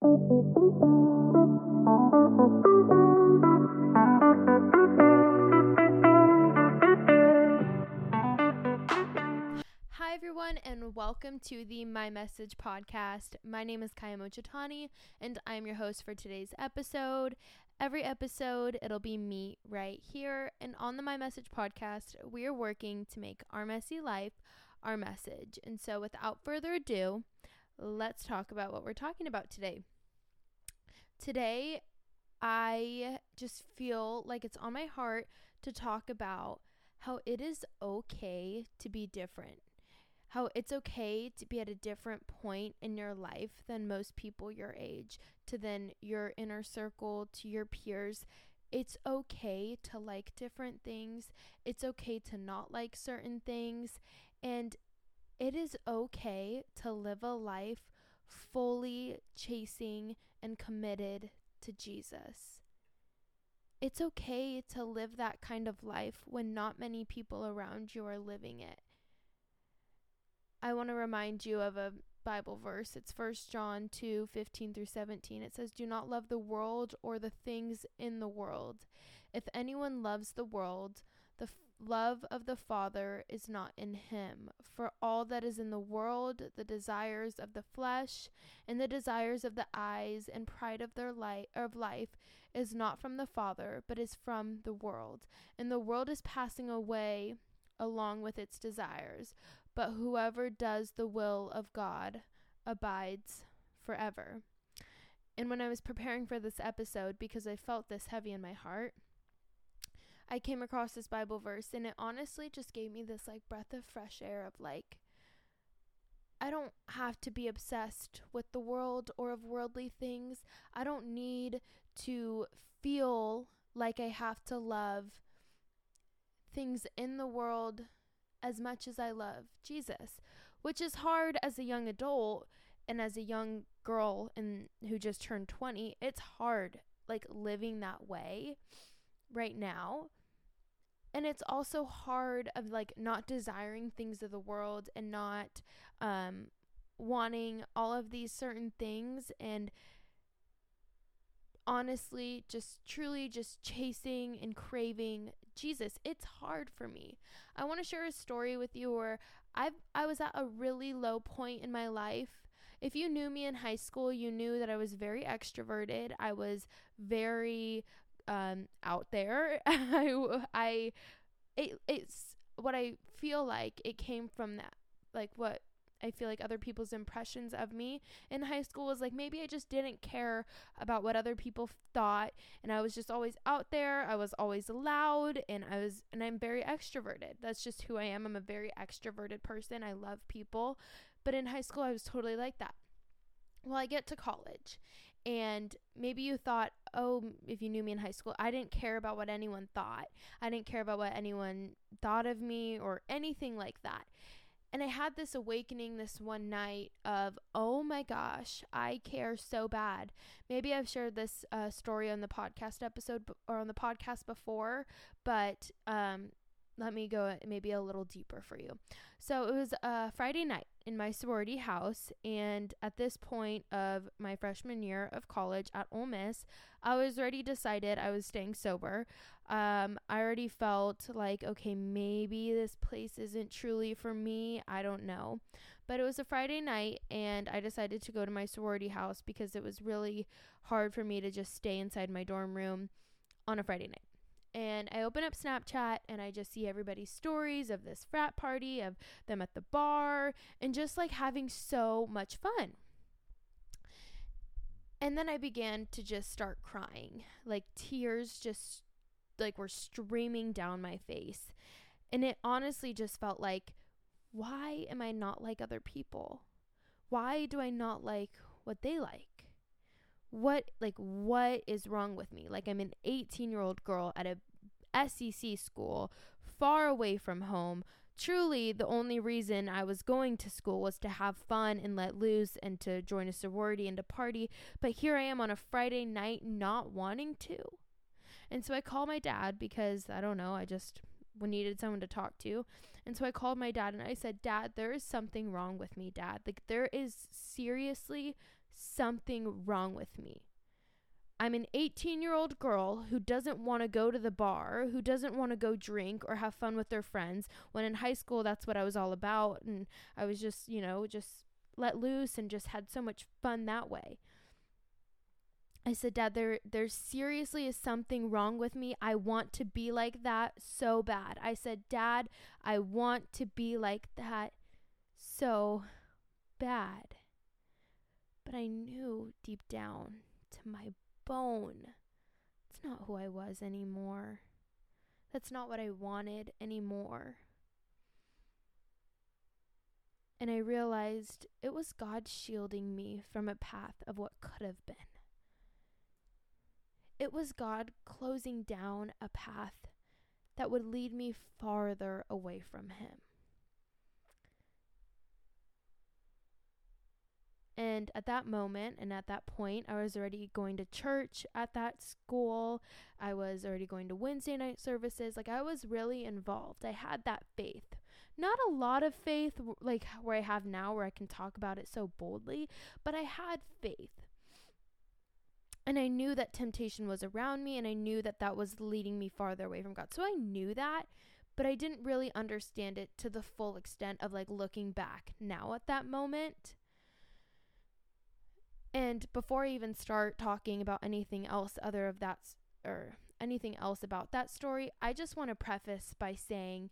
Hi, everyone, and welcome to the My Message podcast. My name is Kyia Mochitani, and I'm your host for today's episode. Every episode, it'll be me right here. And on the My Message podcast, we are working to make our messy life our message. And so, without further ado, let's talk about what we're talking about today. Today, I just feel like it's on my heart to talk about how it is okay to be different. How it's okay to be at a different point in your life than most people your age, to then your inner circle, to your peers. It's okay to like different things. It's okay to not like certain things. And it is okay to live a life fully chasing and committed to Jesus. It's okay to live that kind of life when not many people around you are living it. I want to remind you of a Bible verse. It's 1 John 2 15 through 17. It says, Do not love the world or the things in the world. If anyone loves the world, the love of the Father is not in him. For all that is in the world, the desires of the flesh, and the desires of the eyes, and pride of their life of life, is not from the Father, but is from the world. And the world is passing away along with its desires, but whoever does the will of God abides forever. And when I was preparing for this episode, because I felt this heavy in my heart, I came across this Bible verse and it honestly just gave me this like breath of fresh air of like I don't have to be obsessed with the world or of worldly things. I don't need to feel like I have to love things in the world as much as I love Jesus, which is hard as a young adult and as a young girl and who just turned 20. It's hard like living that way right now and it's also hard of like not desiring things of the world and not um wanting all of these certain things and honestly just truly just chasing and craving Jesus. It's hard for me. I want to share a story with you where I I was at a really low point in my life. If you knew me in high school, you knew that I was very extroverted. I was very um, out there. I, I, it, it's what I feel like it came from that, like what I feel like other people's impressions of me in high school was like maybe I just didn't care about what other people thought and I was just always out there. I was always loud and I was and I'm very extroverted. That's just who I am. I'm a very extroverted person. I love people. But in high school I was totally like that. Well, I get to college and maybe you thought, oh, if you knew me in high school, I didn't care about what anyone thought. I didn't care about what anyone thought of me or anything like that. And I had this awakening this one night of, oh my gosh, I care so bad. Maybe I've shared this uh, story on the podcast episode or on the podcast before, but um, let me go maybe a little deeper for you. So it was a Friday night in my sorority house, and at this point of my freshman year of college at Ole Miss, I was already decided I was staying sober. Um, I already felt like, okay, maybe this place isn't truly for me. I don't know. But it was a Friday night, and I decided to go to my sorority house because it was really hard for me to just stay inside my dorm room on a Friday night and I open up Snapchat and I just see everybody's stories of this frat party, of them at the bar, and just like having so much fun. And then I began to just start crying. Like tears just like were streaming down my face. And it honestly just felt like why am I not like other people? Why do I not like what they like? what like what is wrong with me like i'm an 18 year old girl at a SEC school far away from home. Truly the only reason i was going to school was to have fun and let loose and to join a sorority and to party. But here i am on a friday night not wanting to. And so i call my dad because i don't know i just needed someone to talk to. And so i called my dad and i said dad there is something wrong with me dad. Like there is seriously something wrong with me. I'm an 18 year old girl who doesn't want to go to the bar, who doesn't want to go drink or have fun with their friends. When in high school, that's what I was all about. And I was just, you know, just let loose and just had so much fun that way. I said, Dad, there there seriously is something wrong with me. I want to be like that so bad. I said, Dad, I want to be like that so bad. But I knew deep down to my bone, it's not who I was anymore. That's not what I wanted anymore. And I realized it was God shielding me from a path of what could have been. It was God closing down a path that would lead me farther away from Him. And at that moment and at that point, I was already going to church at that school. I was already going to Wednesday night services. Like, I was really involved. I had that faith. Not a lot of faith, like where I have now, where I can talk about it so boldly, but I had faith. And I knew that temptation was around me, and I knew that that was leading me farther away from God. So I knew that, but I didn't really understand it to the full extent of like looking back now at that moment. And before I even start talking about anything else other of that or anything else about that story, I just want to preface by saying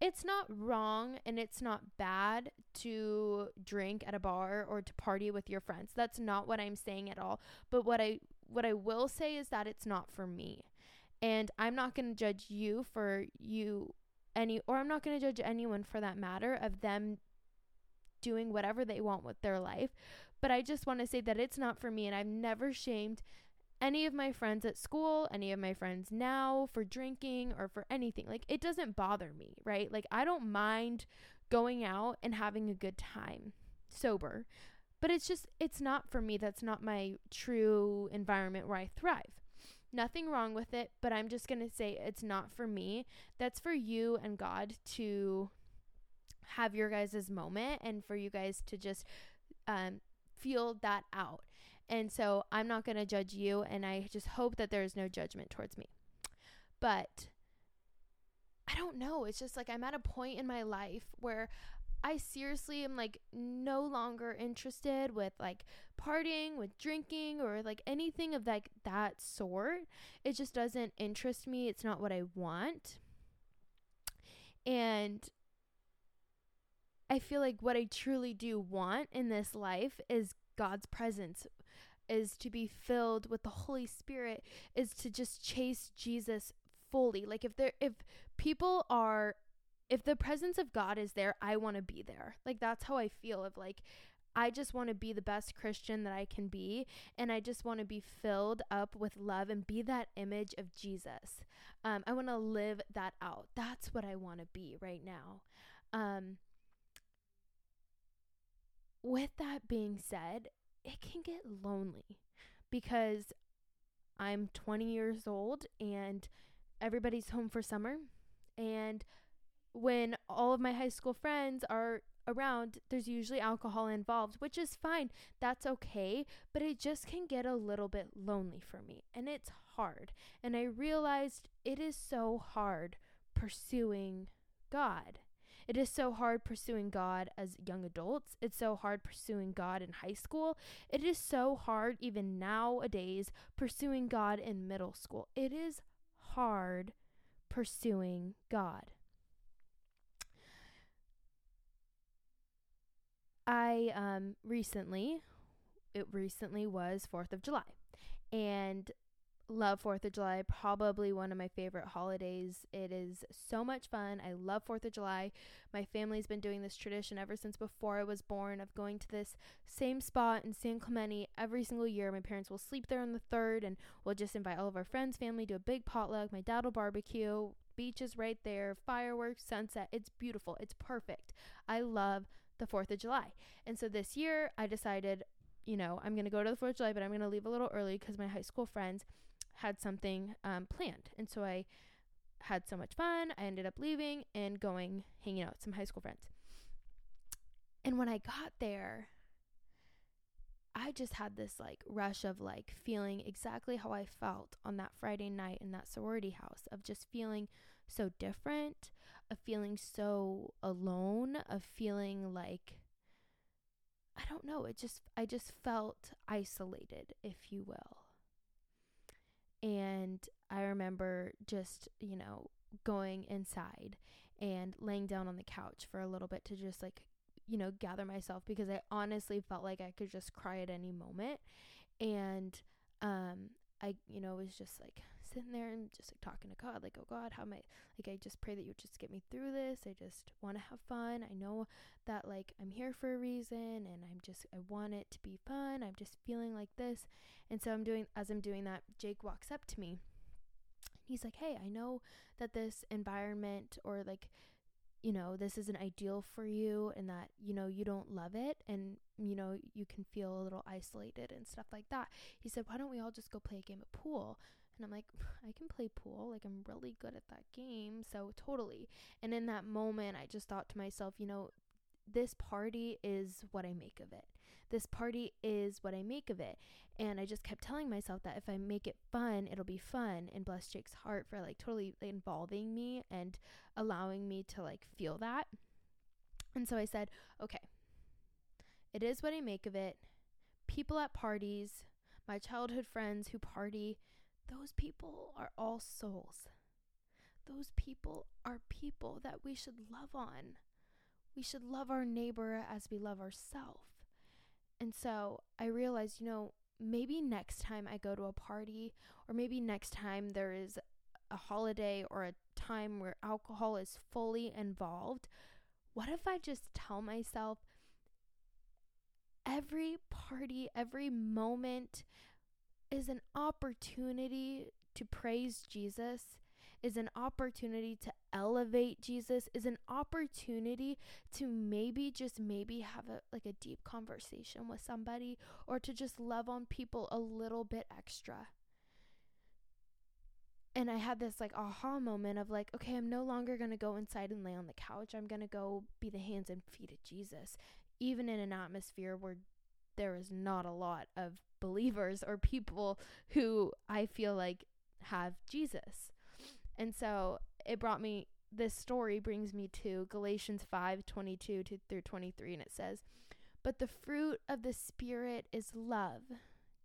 it's not wrong and it's not bad to drink at a bar or to party with your friends. That's not what I'm saying at all. But what I what I will say is that it's not for me. And I'm not going to judge you for you any or I'm not going to judge anyone for that matter of them doing whatever they want with their life. But I just want to say that it's not for me and I've never shamed any of my friends at school, any of my friends now for drinking or for anything. Like it doesn't bother me, right? Like I don't mind going out and having a good time sober. But it's just it's not for me. That's not my true environment where I thrive. Nothing wrong with it, but I'm just going to say it's not for me. That's for you and God to have your guys' moment and for you guys to just um, feel that out. And so I'm not going to judge you, and I just hope that there is no judgment towards me. But I don't know. It's just like I'm at a point in my life where I seriously am like no longer interested with like partying, with drinking, or like anything of like that sort. It just doesn't interest me. It's not what I want. And I feel like what I truly do want in this life is God's presence, is to be filled with the Holy Spirit, is to just chase Jesus fully. Like if there if people are if the presence of God is there, I want to be there. Like that's how I feel of like I just want to be the best Christian that I can be. And I just want to be filled up with love and be that image of Jesus. Um, I want to live that out. That's what I want to be right now. Um, with that being said, it can get lonely because I'm 20 years old and everybody's home for summer. And when all of my high school friends are around, there's usually alcohol involved, which is fine. That's okay. But it just can get a little bit lonely for me. And it's hard. And I realized it is so hard pursuing God. It is so hard pursuing God as young adults. It's so hard pursuing God in high school. It is so hard, even nowadays, pursuing God in middle school. It is hard pursuing God. I um, recently, it recently was 4th of July. And love 4th of July, probably one of my favorite holidays. It is so much fun. I love 4th of July. My family's been doing this tradition ever since before I was born of going to this same spot in San Clemente every single year. My parents will sleep there on the 3rd and we'll just invite all of our friends, family, do a big potluck. My dad will barbecue. Beach is right there, fireworks, sunset. It's beautiful. It's perfect. I love the 4th of July. And so this year I decided, you know, I'm going to go to the 4th of July, but I'm going to leave a little early because my high school friends had something um, planned. And so I had so much fun. I ended up leaving and going hanging out with some high school friends. And when I got there, I just had this like rush of like feeling exactly how I felt on that Friday night in that sorority house of just feeling so different, of feeling so alone, of feeling like I don't know, it just I just felt isolated, if you will. And I remember just, you know, going inside and laying down on the couch for a little bit to just like you know, gather myself because I honestly felt like I could just cry at any moment. And um I, you know, was just like sitting there and just like talking to God, like, oh God, how am I like I just pray that you just get me through this. I just want to have fun. I know that like I'm here for a reason and I'm just I want it to be fun. I'm just feeling like this. And so I'm doing as I'm doing that, Jake walks up to me. He's like, Hey, I know that this environment or like you know, this isn't ideal for you and that, you know, you don't love it and, you know, you can feel a little isolated and stuff like that. He said, Why don't we all just go play a game of pool? And I'm like, I can play pool. Like, I'm really good at that game. So, totally. And in that moment, I just thought to myself, you know, this party is what I make of it. This party is what I make of it. And I just kept telling myself that if I make it fun, it'll be fun. And bless Jake's heart for like totally involving me and allowing me to like feel that. And so I said, okay, it is what I make of it. People at parties, my childhood friends who party, those people are all souls. Those people are people that we should love on. We should love our neighbor as we love ourselves. And so I realized, you know, maybe next time I go to a party, or maybe next time there is a holiday or a time where alcohol is fully involved, what if I just tell myself every party, every moment is an opportunity to praise Jesus is an opportunity to elevate Jesus, is an opportunity to maybe just maybe have a like a deep conversation with somebody or to just love on people a little bit extra. And I had this like aha moment of like, okay, I'm no longer going to go inside and lay on the couch. I'm going to go be the hands and feet of Jesus, even in an atmosphere where there is not a lot of believers or people who I feel like have Jesus. And so it brought me this story brings me to Galatians 5 22 to, through 23, and it says, But the fruit of the Spirit is love,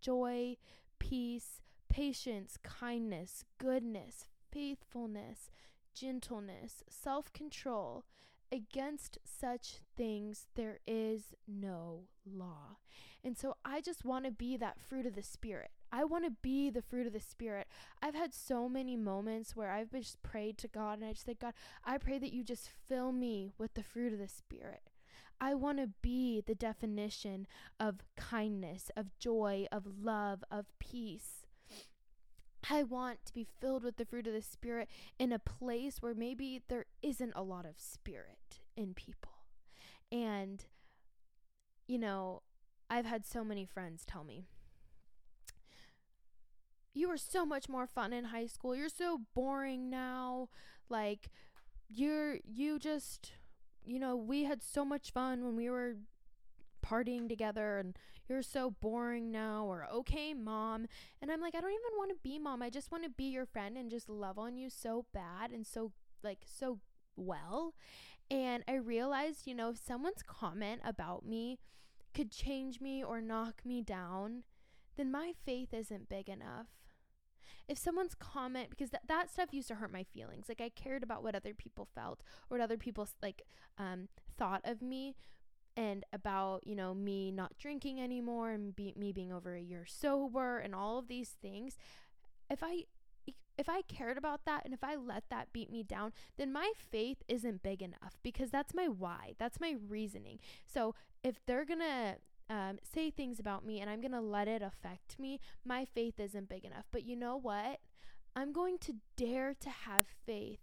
joy, peace, patience, kindness, goodness, faithfulness, gentleness, self control. Against such things there is no law. And so I just want to be that fruit of the Spirit. I want to be the fruit of the Spirit. I've had so many moments where I've just prayed to God and I just said, God, I pray that you just fill me with the fruit of the Spirit. I want to be the definition of kindness, of joy, of love, of peace. I want to be filled with the fruit of the Spirit in a place where maybe there isn't a lot of Spirit in people. And, you know, I've had so many friends tell me, you were so much more fun in high school. You're so boring now. Like you're you just you know, we had so much fun when we were partying together and you're so boring now or okay mom and i'm like i don't even want to be mom i just want to be your friend and just love on you so bad and so like so well and i realized you know if someone's comment about me could change me or knock me down then my faith isn't big enough. If someone's comment because that that stuff used to hurt my feelings like i cared about what other people felt or what other people like um thought of me and about you know me not drinking anymore and be, me being over a year sober and all of these things if i if i cared about that and if i let that beat me down then my faith isn't big enough because that's my why that's my reasoning so if they're gonna um, say things about me and I'm going to let it affect me, my faith isn't big enough. But you know what? I'm going to dare to have faith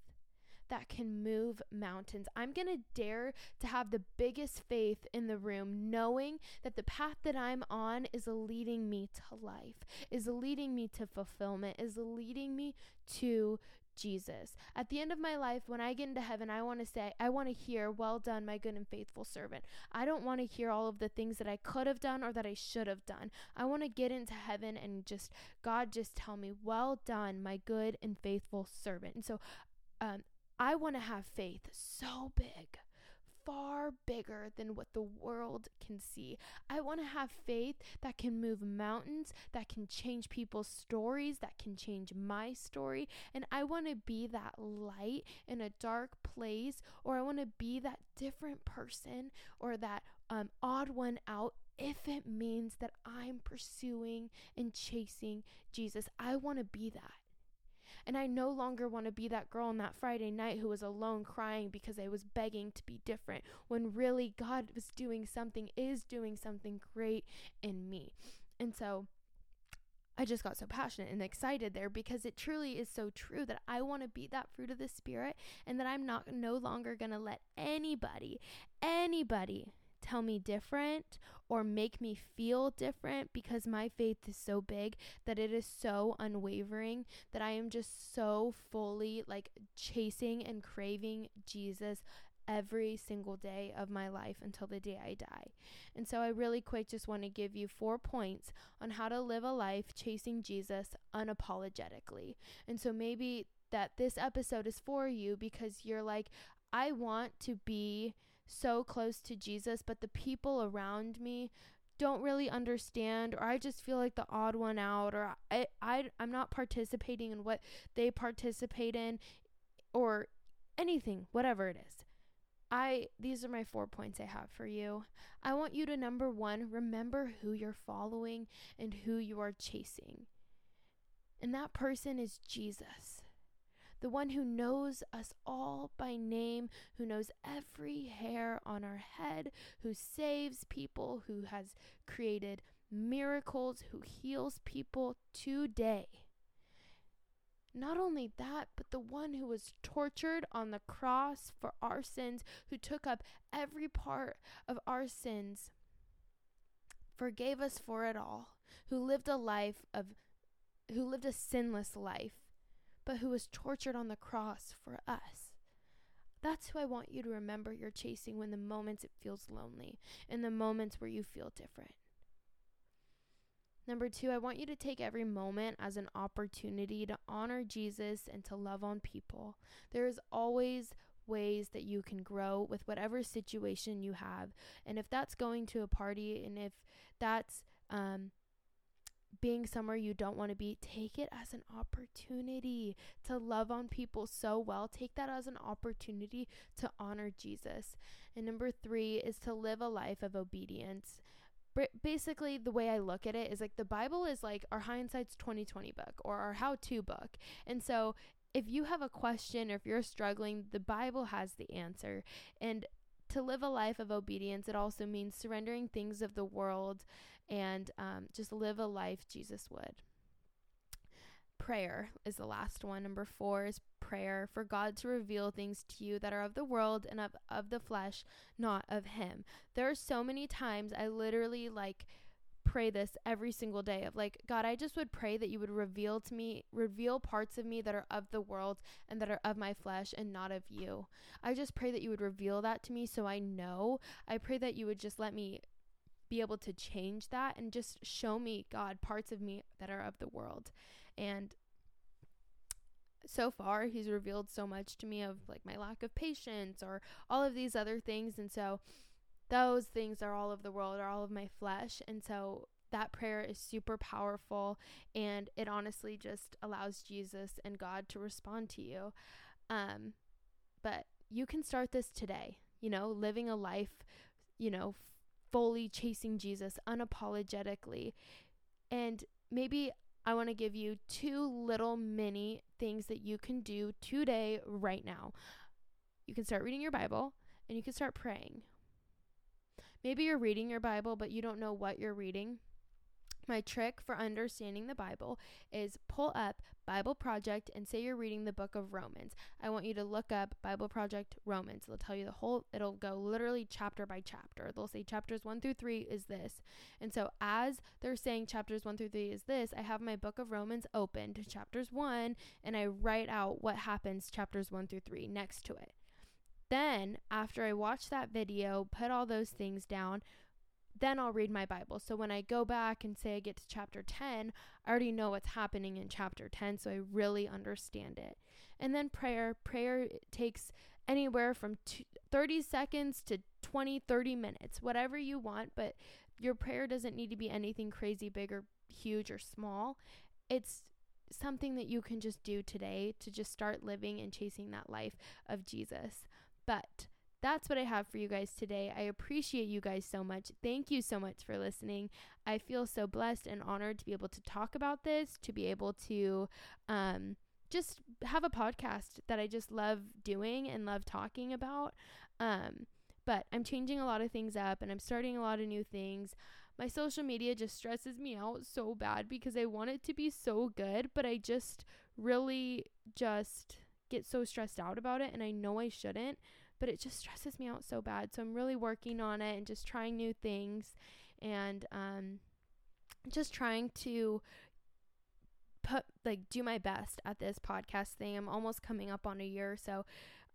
that can move mountains. I'm going to dare to have the biggest faith in the room, knowing that the path that I'm on is leading me to life, is leading me to fulfillment, is leading me to Jesus. At the end of my life, when I get into heaven, I want to say, I want to hear, Well done, my good and faithful servant. I don't want to hear all of the things that I could have done or that I should have done. I want to get into heaven and just, God, just tell me, Well done, my good and faithful servant. And so, um, I want to have faith so big far bigger than what the world can see. I want to have faith that can move mountains, that can change people's stories, that can change my story. And I want to be that light in a dark place, or I want to be that different person or that um, odd one out if it means that I'm pursuing and chasing Jesus. I want to be that. And I no longer want to be that girl on that Friday night who was alone crying because I was begging to be different when really God was doing something, is doing something great in me. And so I just got so passionate and excited there because it truly is so true that I want to be that fruit of the Spirit and that I'm not no longer going to let anybody, anybody tell me different or make me feel different because my faith is so big that it is so unwavering that I am just so fully like chasing and craving Jesus every single day of my life until the day I die. And so I really quick just want to give you four points on how to live a life chasing Jesus unapologetically. And so maybe that this episode is for you because you're like I want to be so close to Jesus, but the people around me don't really understand or I just feel like the odd one out or I, I I'm not participating in what they participate in or anything, whatever it is. I these are my four points I have for you. I want you to number 1, remember who you're following and who you are chasing. And that person is Jesus the one who knows us all by name, who knows every hair on our head, who saves people, who has created miracles, who heals people today. Not only that, but the one who was tortured on the cross for our sins, who took up every part of our sins, forgave us for it all, who lived a life of who lived a sinless life but who was tortured on the cross for us. That's who I want you to remember you're chasing when the moments it feels lonely, in the moments where you feel different. Number two, I want you to take every moment as an opportunity to honor Jesus and to love on people. There is always ways that you can grow with whatever situation you have. And if that's going to a party and if that's um, being somewhere you don't want to be, take it as an opportunity to love on people so well. Take that as an opportunity to honor Jesus. And number three is to live a life of obedience. Basically, the way I look at it is like the Bible is like our hindsight's 2020 book or our how to book. And so if you have a question or if you're struggling, the Bible has the answer. And to live a life of obedience, it also means surrendering things of the world and um, just live a life Jesus would. Prayer is the last one. Number four is prayer for God to reveal things to you that are of the world and of, of the flesh, not of Him. There are so many times I literally like pray this every single day of like god i just would pray that you would reveal to me reveal parts of me that are of the world and that are of my flesh and not of you i just pray that you would reveal that to me so i know i pray that you would just let me be able to change that and just show me, God, parts of me that are of the world. And so far, He's revealed so much to me of like my lack of patience or all of these other things. And so, those things are all of the world, are all of my flesh. And so, that prayer is super powerful and it honestly just allows Jesus and God to respond to you. Um, but you can start this today, you know, living a life, you know, fully chasing Jesus unapologetically. And maybe I want to give you two little mini things that you can do today, right now. You can start reading your Bible and you can start praying. Maybe you're reading your Bible, but you don't know what you're reading. my trick for understanding the Bible is pull up Bible Project and say you're reading the book of Romans. I want you to look up Bible Project Romans. They'll tell you the whole, it'll go literally chapter by chapter. They'll say chapters one through three is this. And so as they're saying chapters one through three is this, I have my book of Romans open to chapters one and I write out what happens chapters one through three next to it. Then, after I watch that video, put all those things down, then I'll read my Bible. So when I go back and say I get to chapter 10, I already know what's happening in chapter 10, so I really understand it. And then prayer, prayer takes anywhere from 30 seconds to 20, 30 minutes, whatever you want, but your prayer doesn't need to be anything crazy big or huge or small. It's something that you can just do today to just start living and chasing that life of Jesus. But that's what I have for you guys today. I appreciate you guys so much. Thank you so much for listening. I feel so blessed and honored to be able to talk about this, to be able to um, just have a podcast that I just love doing and love talking about. Um, but I'm changing a lot of things up and I'm starting a lot of new things. My social media just stresses me out so bad because I want it to be so good, but I just really just get so stressed out about it and I know I shouldn't but it just stresses me out so bad. So I'm really working on it and just trying new things and um, just trying to put like do my best at this podcast thing. I'm almost coming up on a year, so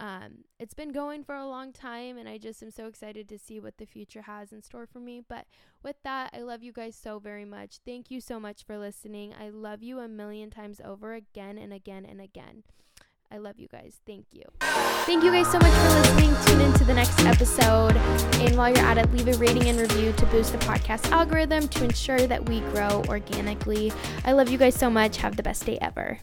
um, it's been going for a long time, and I just am so excited to see what the future has in store for me. But with that, I love you guys so very much. Thank you so much for listening. I love you a million times over again and again and again. I love you guys. Thank you. Thank you guys so much for listening. Tune in to the next episode. And while you're at it, leave a rating and review to boost the podcast algorithm to ensure that we grow organically. I love you guys so much. Have the best day ever.